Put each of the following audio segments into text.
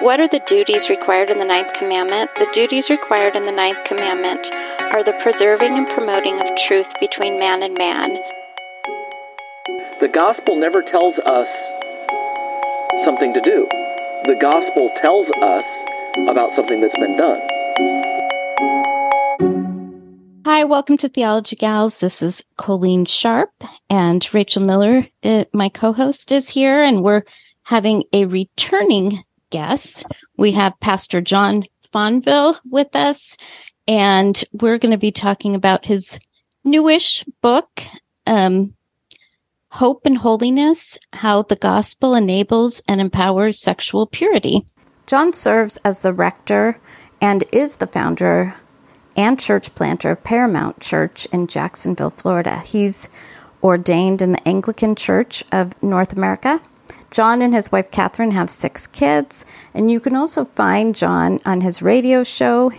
What are the duties required in the ninth commandment? The duties required in the ninth commandment are the preserving and promoting of truth between man and man. The gospel never tells us something to do. The gospel tells us about something that's been done. Hi, welcome to Theology Gals. This is Colleen Sharp and Rachel Miller, uh, my co host, is here, and we're having a returning guest. We have Pastor John Fonville with us, and we're going to be talking about his newish book, um, Hope and Holiness How the Gospel Enables and Empowers Sexual Purity. John serves as the rector and is the founder and church planter of Paramount Church in Jacksonville, Florida. He's ordained in the Anglican Church of North America John and his wife Catherine have six kids, and you can also find John on his radio show,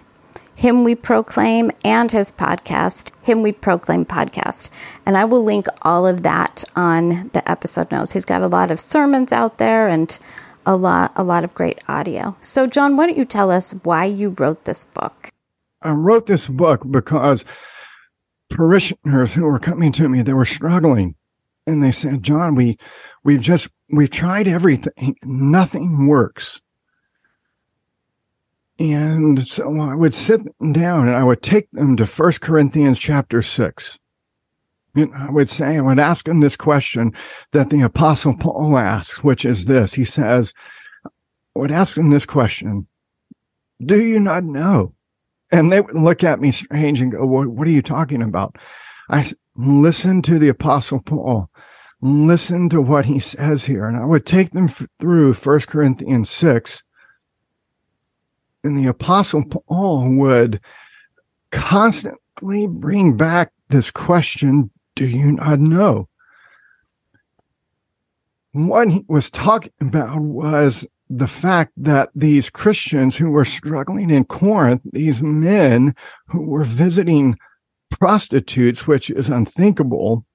Him We Proclaim, and his podcast, Him We Proclaim Podcast. And I will link all of that on the episode notes. He's got a lot of sermons out there and a lot a lot of great audio. So John, why don't you tell us why you wrote this book? I wrote this book because parishioners who were coming to me, they were struggling. And they said, John, we we've just we've tried everything. Nothing works. And so I would sit down and I would take them to First Corinthians chapter six. And I would say, I would ask them this question that the apostle Paul asks, which is this. He says, I would ask them this question. Do you not know? And they would look at me strange and go, what, what are you talking about? I said, listen to the apostle Paul listen to what he says here. And I would take them through First Corinthians 6. And the apostle Paul would constantly bring back this question, do you not know? What he was talking about was the fact that these Christians who were struggling in Corinth, these men who were visiting prostitutes, which is unthinkable,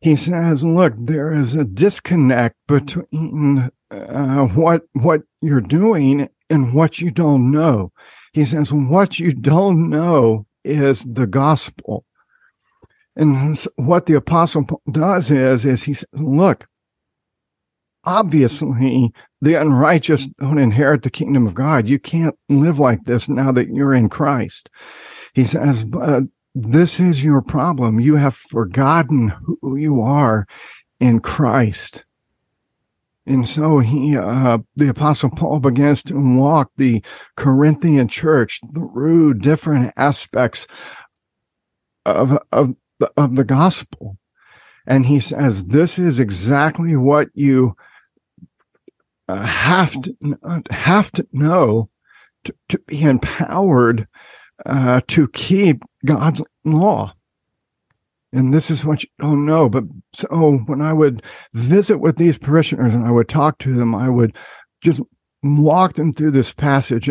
he says, look, there is a disconnect between uh, what, what you're doing and what you don't know. He says, what you don't know is the gospel. And what the apostle does is, is he says, look, obviously the unrighteous don't inherit the kingdom of God. You can't live like this now that you're in Christ. He says, but this is your problem. You have forgotten who you are in Christ. And so he, uh, the apostle Paul begins to walk the Corinthian church through different aspects of, of, of the gospel. And he says, this is exactly what you uh, have to, have to know to, to be empowered uh, to keep God's law. And this is what you don't know. But so when I would visit with these parishioners and I would talk to them, I would just walk them through this passage.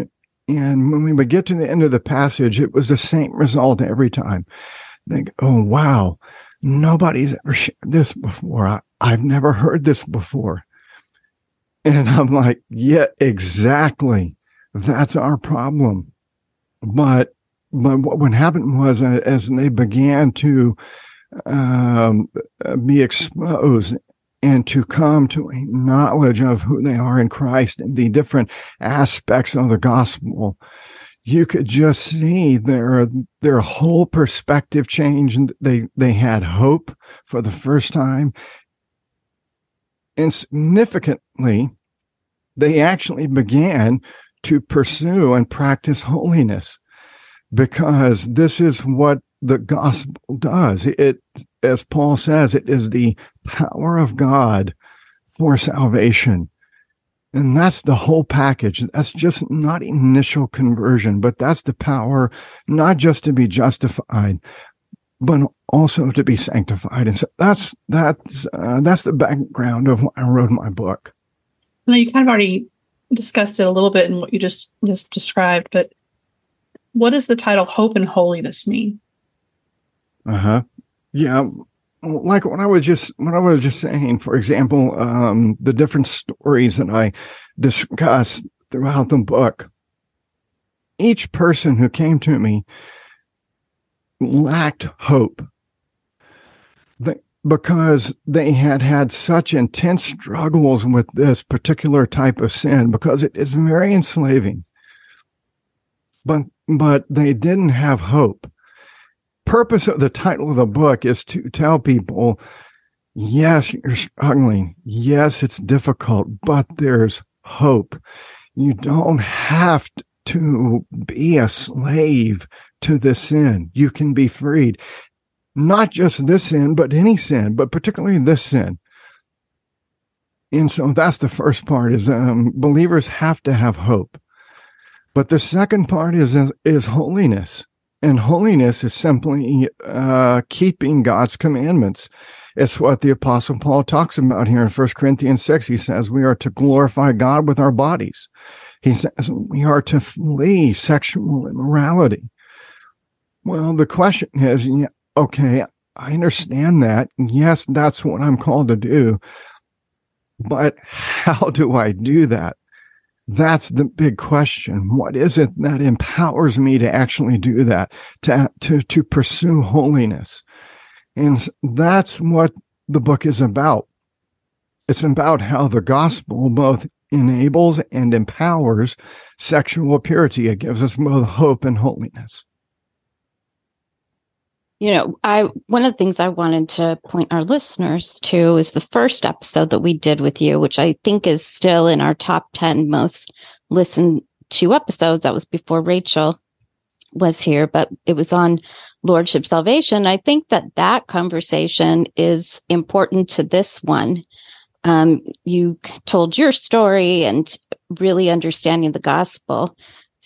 And when we would get to the end of the passage, it was the same result every time. Think, oh, wow, nobody's ever shared this before. I, I've never heard this before. And I'm like, yeah, exactly. That's our problem. But, but what happened was uh, as they began to um, be exposed and to come to a knowledge of who they are in Christ and the different aspects of the gospel, you could just see their their whole perspective change. And they they had hope for the first time, and significantly, they actually began to pursue and practice holiness because this is what the gospel does. It, as Paul says, it is the power of God for salvation. And that's the whole package. That's just not initial conversion, but that's the power, not just to be justified, but also to be sanctified. And so that's, that's, uh, that's the background of why I wrote my book. Now you kind of already discussed it a little bit in what you just, just described, but what does the title Hope and Holiness mean? Uh huh. Yeah. Like what I was just what I was just saying, for example, um, the different stories that I discuss throughout the book. Each person who came to me lacked hope because they had had such intense struggles with this particular type of sin because it is very enslaving. But, but they didn't have hope purpose of the title of the book is to tell people, yes, you're struggling. Yes, it's difficult, but there's hope. You don't have to be a slave to this sin. You can be freed. Not just this sin, but any sin, but particularly this sin. And so that's the first part is um, believers have to have hope. But the second part is, is holiness. And holiness is simply uh, keeping God's commandments. It's what the apostle Paul talks about here in 1 Corinthians 6. He says we are to glorify God with our bodies. He says we are to flee sexual immorality. Well, the question is, okay, I understand that. Yes, that's what I'm called to do. But how do I do that? That's the big question. What is it that empowers me to actually do that, to, to, to pursue holiness? And that's what the book is about. It's about how the gospel both enables and empowers sexual purity. It gives us both hope and holiness you know i one of the things i wanted to point our listeners to is the first episode that we did with you which i think is still in our top 10 most listened to episodes. That was before rachel was here but it was on lordship salvation. I think that that conversation is important to this one. Um, you told your story and really understanding the gospel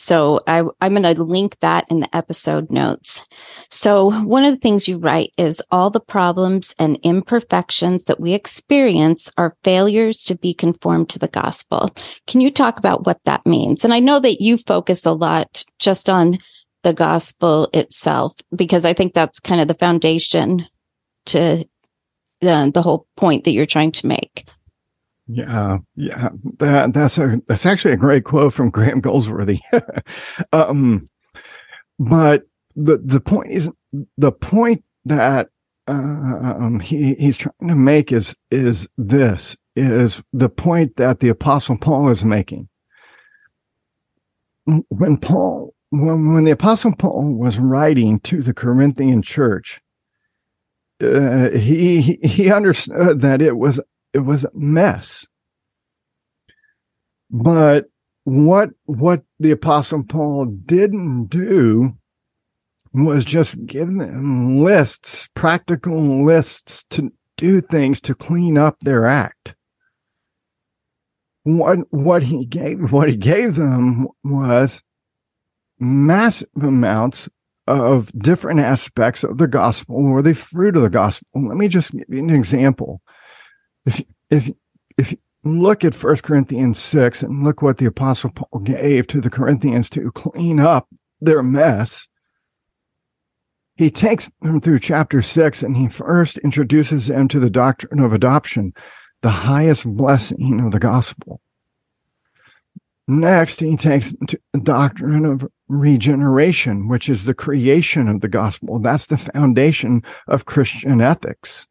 so I, I'm going to link that in the episode notes. So one of the things you write is all the problems and imperfections that we experience are failures to be conformed to the gospel. Can you talk about what that means? And I know that you focus a lot just on the gospel itself, because I think that's kind of the foundation to the, the whole point that you're trying to make. Yeah, yeah, that that's a that's actually a great quote from Graham Goldsworthy. um, but the the point is the point that um, he he's trying to make is is this is the point that the Apostle Paul is making. When Paul when when the Apostle Paul was writing to the Corinthian church, uh, he he understood that it was it was a mess. But what what the apostle Paul didn't do was just give them lists, practical lists to do things to clean up their act. What what he gave what he gave them was massive amounts of different aspects of the gospel or the fruit of the gospel. Let me just give you an example if if if look at 1 Corinthians 6 and look what the apostle Paul gave to the Corinthians to clean up their mess. He takes them through chapter 6 and he first introduces them to the doctrine of adoption, the highest blessing of the gospel. Next, he takes the doctrine of regeneration, which is the creation of the gospel. That's the foundation of Christian ethics.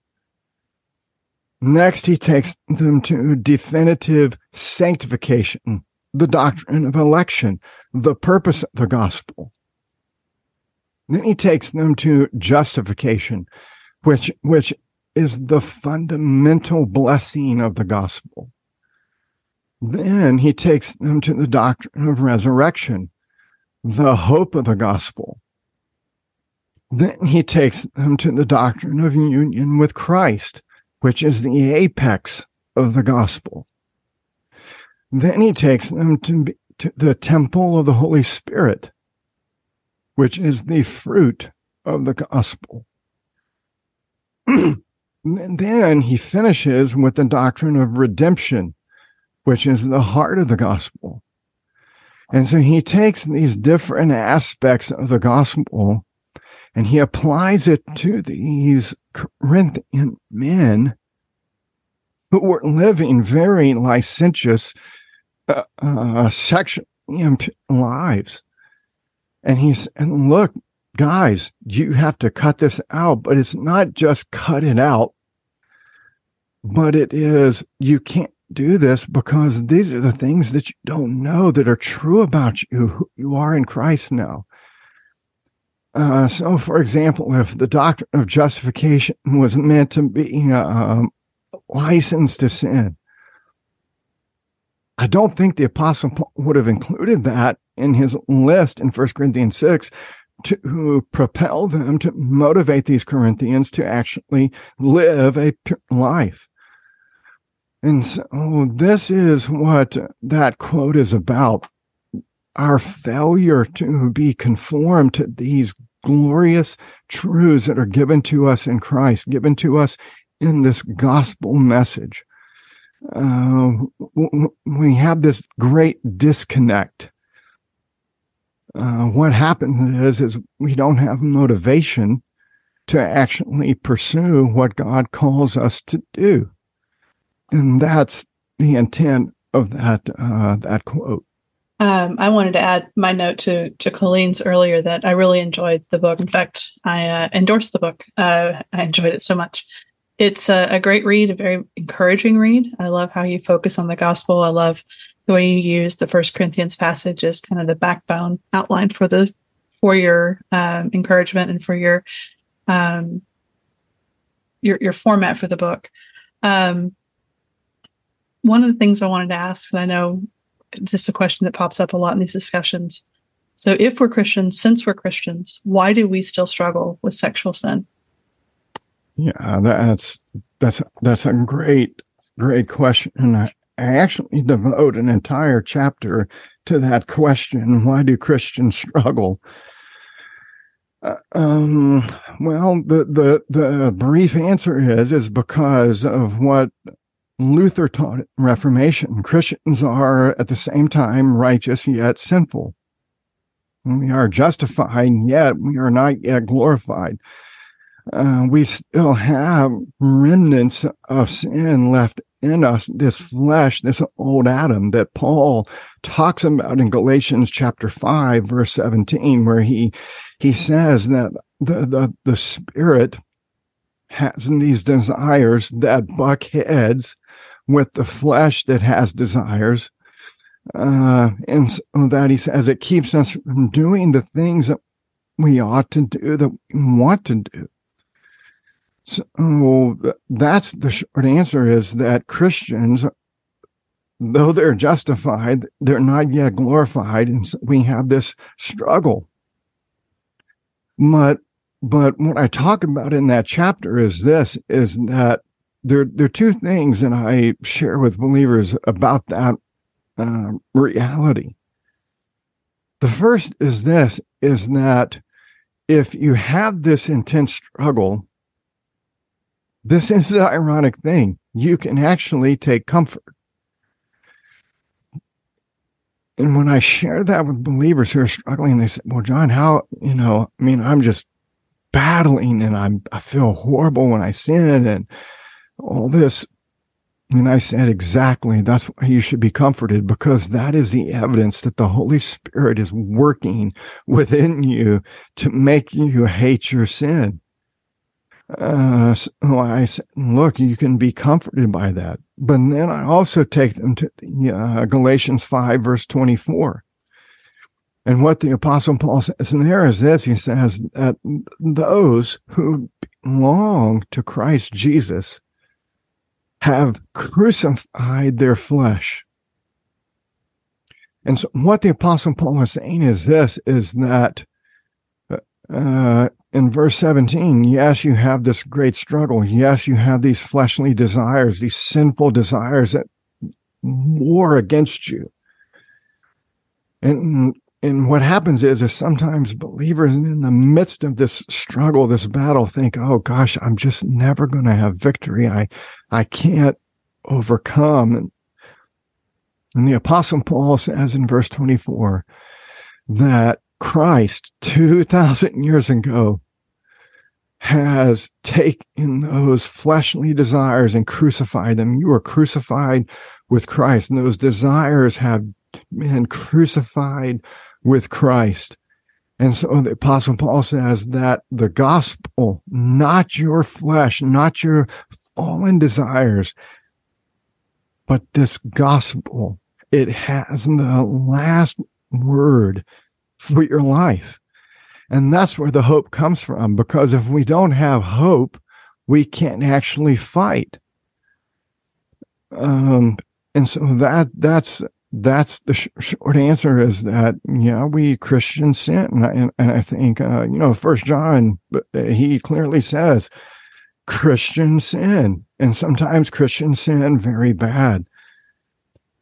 Next, he takes them to definitive sanctification, the doctrine of election, the purpose of the gospel. Then he takes them to justification, which, which is the fundamental blessing of the gospel. Then he takes them to the doctrine of resurrection, the hope of the gospel. Then he takes them to the doctrine of union with Christ, which is the apex of the gospel. Then he takes them to, be, to the temple of the Holy Spirit, which is the fruit of the gospel. then he finishes with the doctrine of redemption, which is the heart of the gospel. And so he takes these different aspects of the gospel and he applies it to these Corinthian men who were living very licentious, uh, uh, sexual lives. And he's, and look, guys, you have to cut this out, but it's not just cut it out, but it is, you can't do this because these are the things that you don't know that are true about you, who you are in Christ now. Uh, so, for example, if the doctrine of justification was meant to be uh, um, license to sin, I don't think the apostle Paul would have included that in his list in 1 Corinthians 6 to propel them to motivate these Corinthians to actually live a life. And so this is what that quote is about our failure to be conformed to these glorious truths that are given to us in Christ, given to us in this gospel message. Uh, we have this great disconnect. Uh, what happens is, is we don't have motivation to actually pursue what God calls us to do. And that's the intent of that, uh, that quote. Um, I wanted to add my note to to Colleen's earlier that I really enjoyed the book. In fact, I uh, endorsed the book. Uh, I enjoyed it so much. It's a, a, great read, a very encouraging read. I love how you focus on the gospel. I love the way you use the First Corinthians passage as kind of the backbone outline for the for your um, encouragement and for your um, your your format for the book. Um, one of the things I wanted to ask, and I know this is a question that pops up a lot in these discussions. So, if we're Christians, since we're Christians, why do we still struggle with sexual sin? Yeah, that's that's that's a great great question, and I, actually devote an entire chapter to that question. Why do Christians struggle? Uh, um, well, the, the, the brief answer is, is because of what Luther taught Reformation. Christians are at the same time righteous yet sinful. We are justified yet we are not yet glorified. Uh, we still have remnants of sin left in us, this flesh, this old Adam that Paul talks about in Galatians chapter 5, verse 17, where he, he says that the, the, the spirit has these desires that buck heads with the flesh that has desires. Uh, and so that he says it keeps us from doing the things that we ought to do, that we want to do. So that's the short answer is that Christians, though they're justified, they're not yet glorified. And so we have this struggle. But, but what I talk about in that chapter is this, is that there, there are two things that I share with believers about that uh, reality. The first is this, is that if you have this intense struggle, this is the ironic thing. You can actually take comfort. and when I share that with believers who are struggling, they say, well, John, how, you know, I mean, I'm just battling and I'm, I feel horrible when I sin and all this. And I said, exactly. That's why you should be comforted because that is the evidence that the Holy Spirit is working within you to make you hate your sin. Uh, so I said, look, you can be comforted by that. But then I also take them to uh, Galatians 5, verse 24. And what the apostle Paul says in there is this, he says that those who belong to Christ Jesus have crucified their flesh. And so what the apostle Paul is saying is this, is that, uh, in verse 17, yes, you have this great struggle. Yes, you have these fleshly desires, these sinful desires that war against you. And and what happens is, is sometimes believers in the midst of this struggle, this battle, think, "Oh gosh, I'm just never going to have victory. I, I can't overcome." And, and the Apostle Paul says in verse 24 that Christ, two thousand years ago, has taken those fleshly desires and crucified them. You are crucified with Christ, and those desires have been crucified with Christ. And so the apostle Paul says that the gospel, not your flesh, not your fallen desires, but this gospel, it has the last word for your life. And that's where the hope comes from, because if we don't have hope, we can't actually fight. Um, and so that, that's, that's the sh- short answer is that yeah we christians sin. And I, and I think uh, you know first john he clearly says christian sin and sometimes christian sin very bad.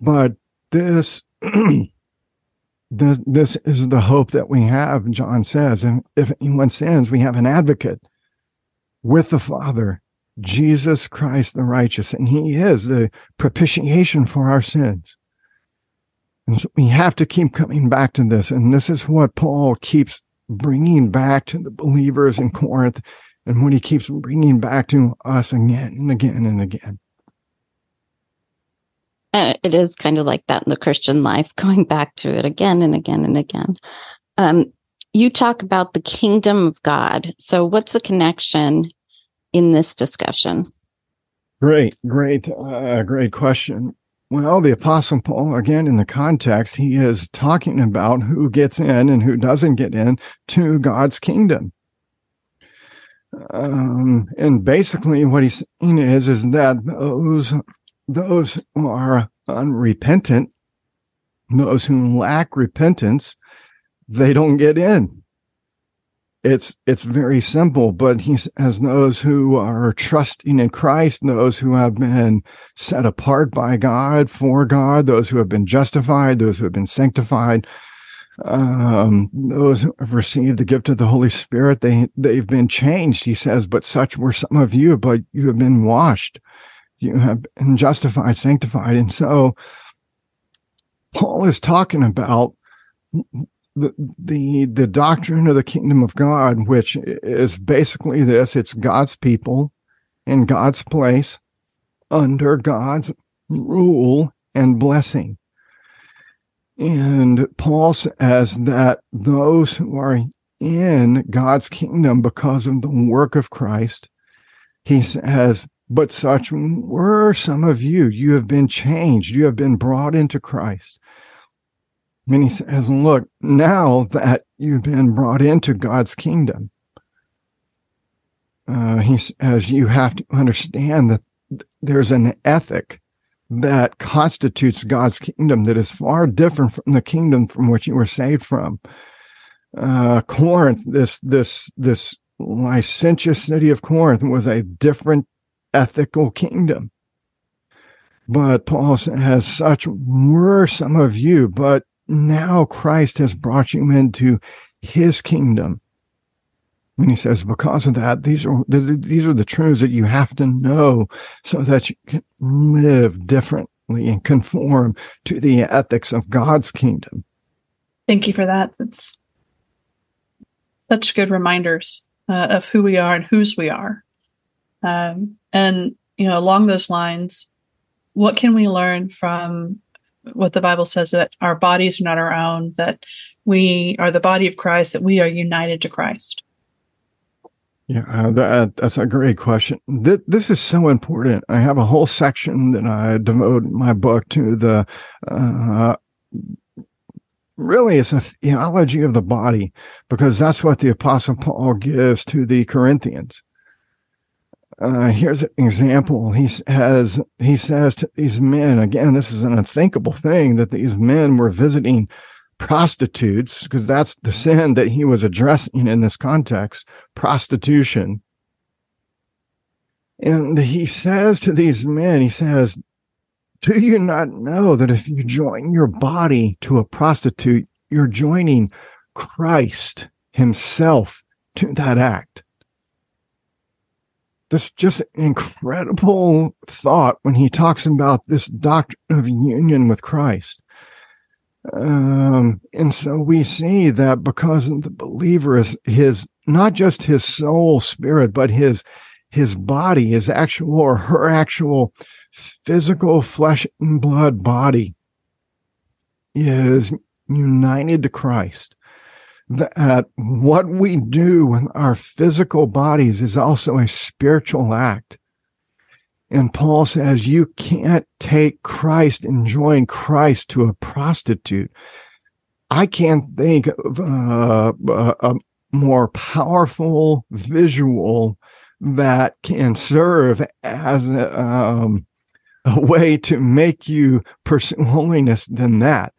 But this this this is the hope that we have john says. And if anyone sins we have an advocate with the father jesus christ the righteous. And he is the propitiation for our sins and so we have to keep coming back to this. And this is what Paul keeps bringing back to the believers in Corinth and what he keeps bringing back to us again and again and again. It is kind of like that in the Christian life, going back to it again and again and again. Um, you talk about the kingdom of God. So, what's the connection in this discussion? Great, great, uh, great question. Well, the Apostle Paul, again, in the context, he is talking about who gets in and who doesn't get in to God's kingdom. Um, and basically what he's saying is, is that those, those who are unrepentant, those who lack repentance, they don't get in it's it's very simple but he says those who are trusting in christ those who have been set apart by god for god those who have been justified those who have been sanctified um, those who have received the gift of the holy spirit they they've been changed he says but such were some of you but you have been washed. You have been justified sanctified and so paul is talking about the, the the doctrine of the kingdom of God, which is basically this: it's God's people in God's place under God's rule and blessing. And Paul says that those who are in God's kingdom because of the work of Christ, he says, but such were some of you. You have been changed. You have been brought into Christ. And he says, look, now that you've been brought into God's kingdom, uh, he says you have to understand that there's an ethic that constitutes God's kingdom that is far different from the kingdom from which you were saved from. Uh, Corinth, this, this, this licentious city of Corinth was a different ethical kingdom. But Paul says, such were some of you, but now Christ has brought you into his kingdom. And he says, because of that, these are, these are the truths that you have to know so that you can live differently and conform to the ethics of God's kingdom. Thank you for that. It's such good reminders uh, of who we are and whose we are. Um, and, you know, along those lines, what can we learn from what the Bible says that our bodies are not our own, that we are the body of Christ, that we are united to Christ? Yeah, uh, that, that's a great question. This, this is so important. I have a whole section that I devote my book to the, uh, really it's a theology of the body because that's what the apostle Paul gives to the Corinthians. Uh, here's an example. He says, he says to these men, again, this is an unthinkable thing that these men were visiting prostitutes, because that's the sin that he was addressing in this context prostitution. And he says to these men, he says, Do you not know that if you join your body to a prostitute, you're joining Christ himself to that act? This just incredible thought when he talks about this doctrine of union with Christ. Um, and so we see that because the believer is his, not just his soul spirit, but his, his body, his actual or her actual physical flesh and blood body is united to Christ. That what we do with our physical bodies is also a spiritual act. And Paul says you can't take Christ and join Christ to a prostitute. I can't think of uh, a more powerful visual that can serve as a, um, a way to make you pursue holiness than that.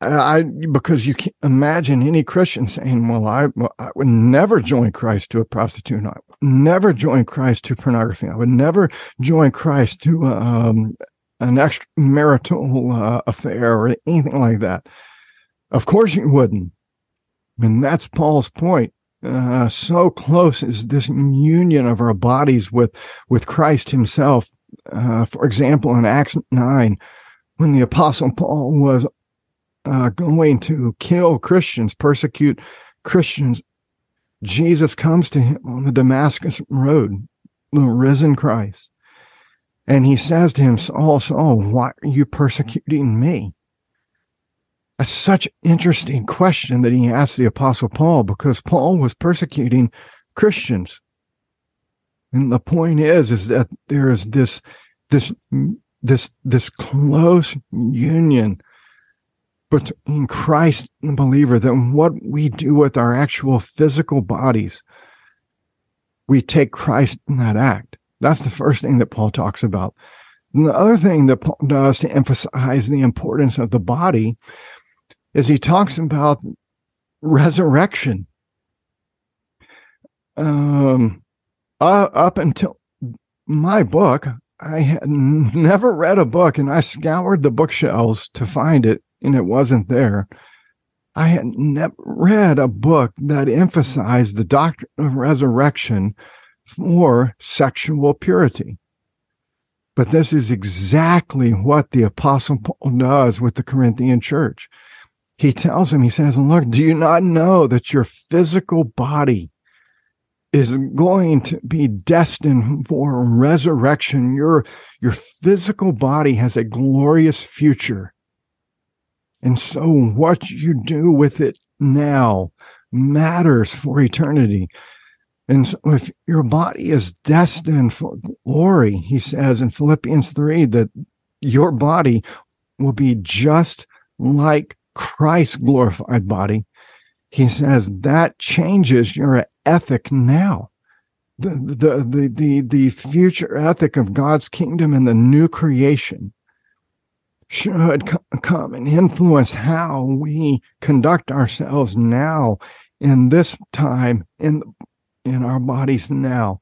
I because you can't imagine any Christian saying, "Well, I I would never join Christ to a prostitute. I would never join Christ to pornography. I would never join Christ to um, an extramarital uh, affair or anything like that." Of course, you wouldn't, and that's Paul's point. Uh, so close is this union of our bodies with with Christ Himself. Uh, for example, in Acts nine, when the Apostle Paul was uh, going to kill Christians, persecute Christians, Jesus comes to him on the Damascus road, the risen Christ. And he says to him, Saul, Saul, why are you persecuting me? A such interesting question that he asked the apostle Paul because Paul was persecuting Christians. And the point is, is that there is this, this, this, this close union between Christ and the believer then what we do with our actual physical bodies. We take Christ in that act. That's the first thing that Paul talks about. And the other thing that Paul does to emphasize the importance of the body is he talks about resurrection. Um, uh, up until my book, I had never read a book and I scoured the bookshelves to find it and it wasn't there. I had never read a book that emphasized the doctrine of resurrection for sexual purity. But this is exactly what the apostle Paul does with the Corinthian church. He tells them, he says, look, do you not know that your physical body is going to be destined for resurrection? Your, your physical body has a glorious future and so what you do with it now matters for eternity. And so if your body is destined for glory, he says in Philippians 3 that your body will be just like Christ's glorified body. He says that changes your ethic now. The, the, the, the, the future ethic of God's kingdom and the new creation should come and influence how we conduct ourselves now in this time in in our bodies now.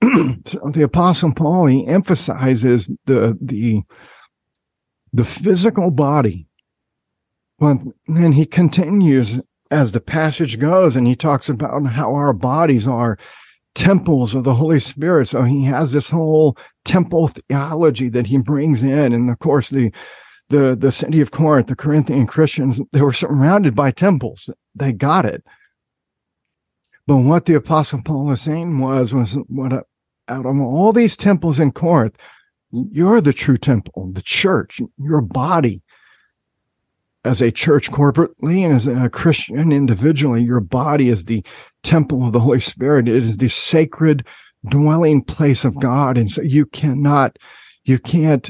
so the apostle Paul he emphasizes the the the physical body, but then he continues as the passage goes, and he talks about how our bodies are temples of the Holy Spirit. So he has this whole temple theology that he brings in. And of course, the, the, the city of Corinth, the Corinthian Christians, they were surrounded by temples. They got it. But what the apostle Paul was saying was, was what out of all these temples in Corinth, you're the true temple, the church, your body. As a church corporately and as a Christian individually, your body is the temple of the Holy Spirit. It is the sacred dwelling place of God. And so you cannot, you can't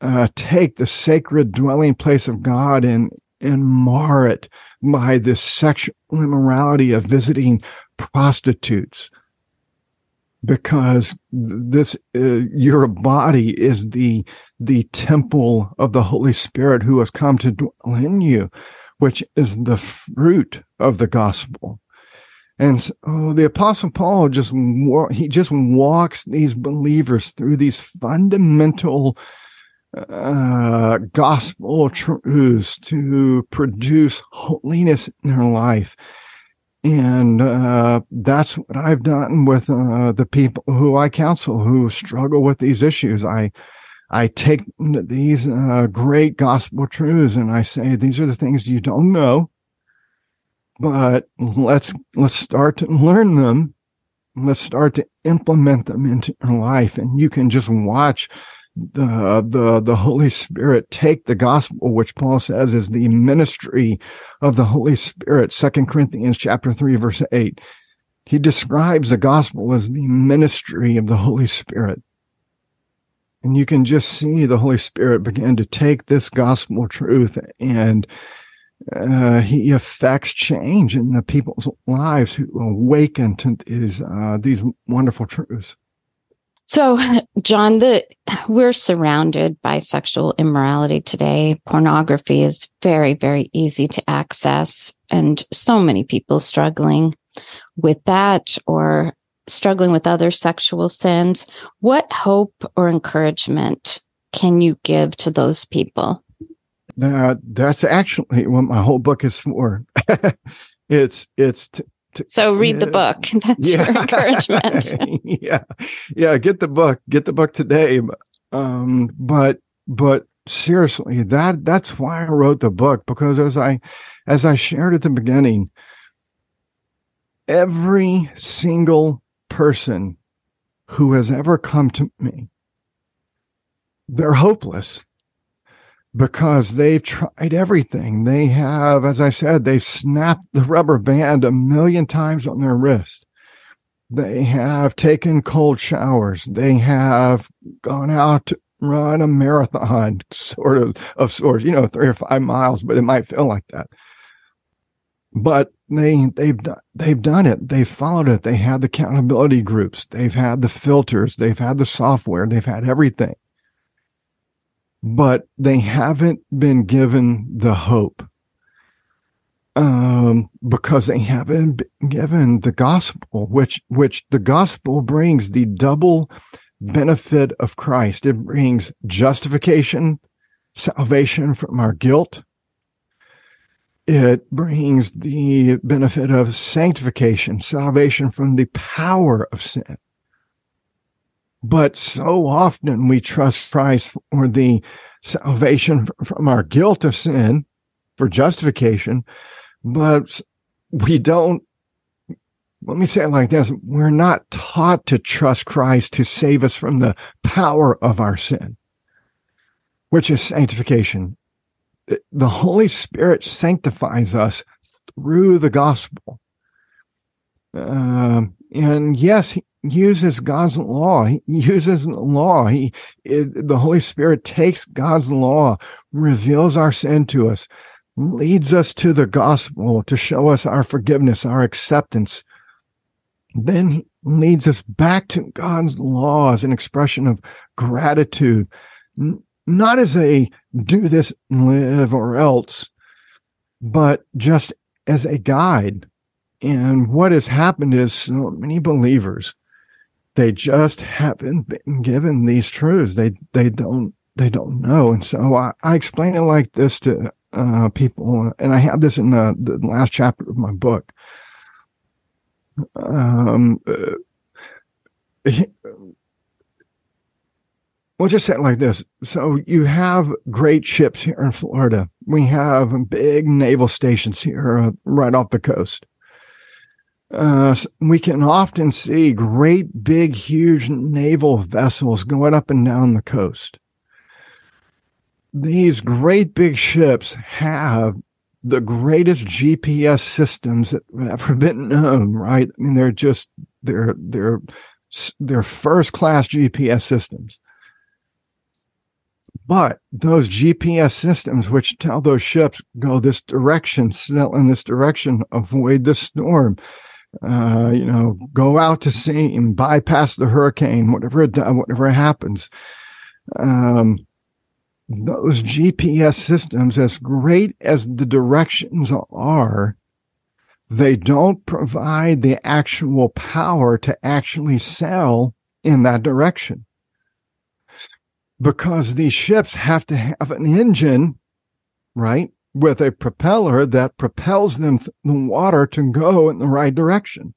uh, take the sacred dwelling place of God and, and mar it by this sexual immorality of visiting prostitutes because this uh, your body is the the temple of the holy spirit who has come to dwell in you which is the fruit of the gospel. And so the apostle paul just he just walks these believers through these fundamental uh, gospel truths to produce holiness in their life and uh, that's what I've done with uh, the people who I counsel who struggle with these issues. I I take these uh, great gospel truths and I say these are the things you don't know, but let's let's start to learn them. Let's start to implement them into your life, and you can just watch the the the Holy Spirit take the gospel, which Paul says is the ministry of the Holy Spirit. Second Corinthians chapter three, verse eight. He describes the gospel as the ministry of the Holy Spirit. And you can just see the Holy Spirit begin to take this gospel truth and uh, he affects change in the people's lives who awaken to these uh, these wonderful truths. So, John, the we're surrounded by sexual immorality today. Pornography is very, very easy to access, and so many people struggling with that or struggling with other sexual sins. What hope or encouragement can you give to those people? Uh, that's actually what my whole book is for. it's it's so read the book. That's yeah. your encouragement. yeah. Yeah. Get the book. Get the book today. Um, but, but seriously, that, that's why I wrote the book because as I, as I shared at the beginning, every single person who has ever come to me, they're hopeless because they've tried everything. They have, as I said, they've snapped the rubber band a million times on their wrist. They have taken cold showers. They have gone out to run a marathon, sort of, of sorts, you know, three or five miles, but it might feel like that. But they, they've done, they've done it. They've followed it. They had the accountability groups. They've had the filters. They've had the software. They've had everything but they haven't been given the hope um, because they haven't been given the gospel, which which the gospel brings the double benefit of Christ. It brings justification, salvation from our guilt. It brings the benefit of sanctification, salvation from the power of sin. But so often we trust Christ for the salvation from our guilt of sin, for justification, but we don't. Let me say it like this. We're not taught to trust Christ to save us from the power of our sin, which is sanctification. The Holy Spirit sanctifies us through the gospel. Uh, and yes, uses God's law. He uses law. He, it, the Holy Spirit takes God's law, reveals our sin to us, leads us to the gospel to show us our forgiveness, our acceptance. Then he leads us back to God's law as an expression of gratitude, not as a do this, live or else, but just as a guide. And what has happened is so many believers they just haven't been given these truths. They they don't they don't know. And so I, I explain it like this to uh, people, and I have this in the, the last chapter of my book. Um, uh, we'll just say it like this. So you have great ships here in Florida. We have big naval stations here uh, right off the coast. Uh, we can often see great, big, huge naval vessels going up and down the coast. These great big ships have the greatest GPS systems that have ever been known, right? I mean, they're just, they're, they're, they're first class GPS systems. But those GPS systems, which tell those ships go this direction, sail in this direction, avoid the storm, uh, you know, go out to sea and bypass the hurricane, whatever it whatever happens. Um, those GPS systems, as great as the directions are, they don't provide the actual power to actually sail in that direction. Because these ships have to have an engine, right? With a propeller that propels them th- the water to go in the right direction.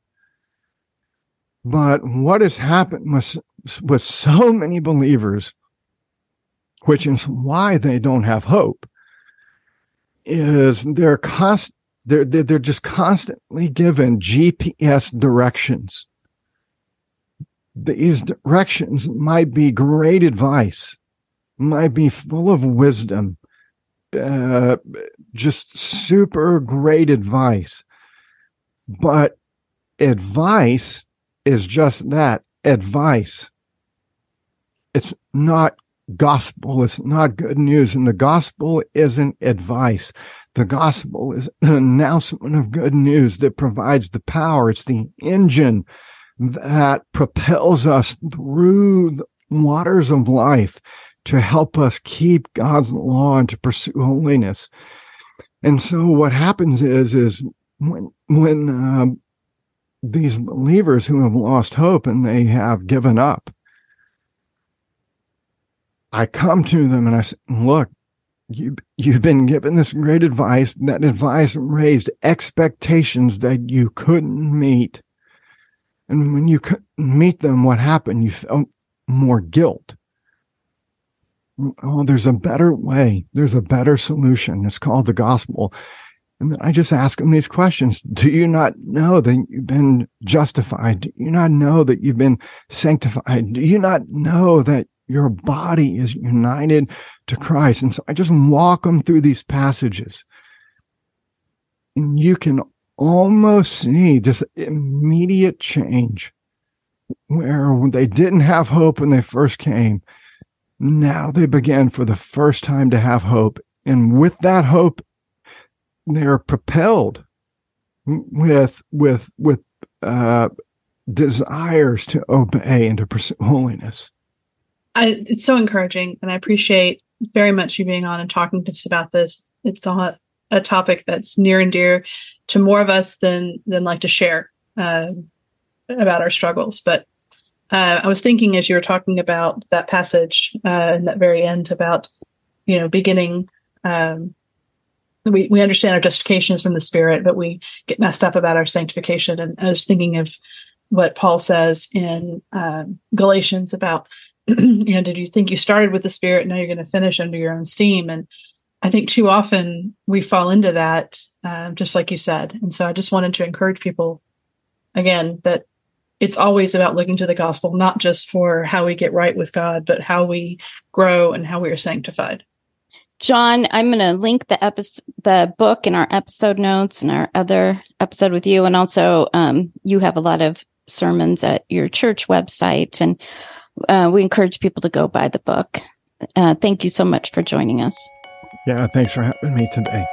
But what has happened with, with so many believers, which is why they don't have hope, is they're const, they're, they're, they're just constantly given GPS directions. These directions might be great advice, might be full of wisdom, uh, just super great advice. But advice is just that advice. It's not gospel. It's not good news. And the gospel isn't advice. The gospel is an announcement of good news that provides the power. It's the engine that propels us through the waters of life to help us keep God's law and to pursue holiness. And so what happens is, is when, when, uh, these believers who have lost hope and they have given up, I come to them and I say, look, you, you've been given this great advice. That advice raised expectations that you couldn't meet. And when you couldn't meet them, what happened? You felt more guilt. Oh, there's a better way. There's a better solution. It's called the gospel. And then I just ask them these questions. Do you not know that you've been justified? Do you not know that you've been sanctified? Do you not know that your body is united to Christ. And so I just walk them through these passages. And you can almost see just immediate change where they didn't have hope when they first came. Now they begin for the first time to have hope. And with that hope, they're propelled with, with, with, uh, desires to obey and to pursue holiness. I, it's so encouraging, and I appreciate very much you being on and talking to us about this. It's a, a topic that's near and dear to more of us than than like to share uh, about our struggles. But uh, I was thinking as you were talking about that passage uh, in that very end about you know beginning. Um, we we understand our justification is from the Spirit, but we get messed up about our sanctification. And I was thinking of what Paul says in um, Galatians about you know, did you think you started with the spirit? Now you're going to finish under your own steam. And I think too often we fall into that, uh, just like you said. And so I just wanted to encourage people again that it's always about looking to the gospel, not just for how we get right with God, but how we grow and how we are sanctified. John, I'm going to link the episode, the book in our episode notes and our other episode with you. And also, um, you have a lot of sermons at your church website and uh, we encourage people to go buy the book. Uh, thank you so much for joining us. Yeah, thanks for having me today.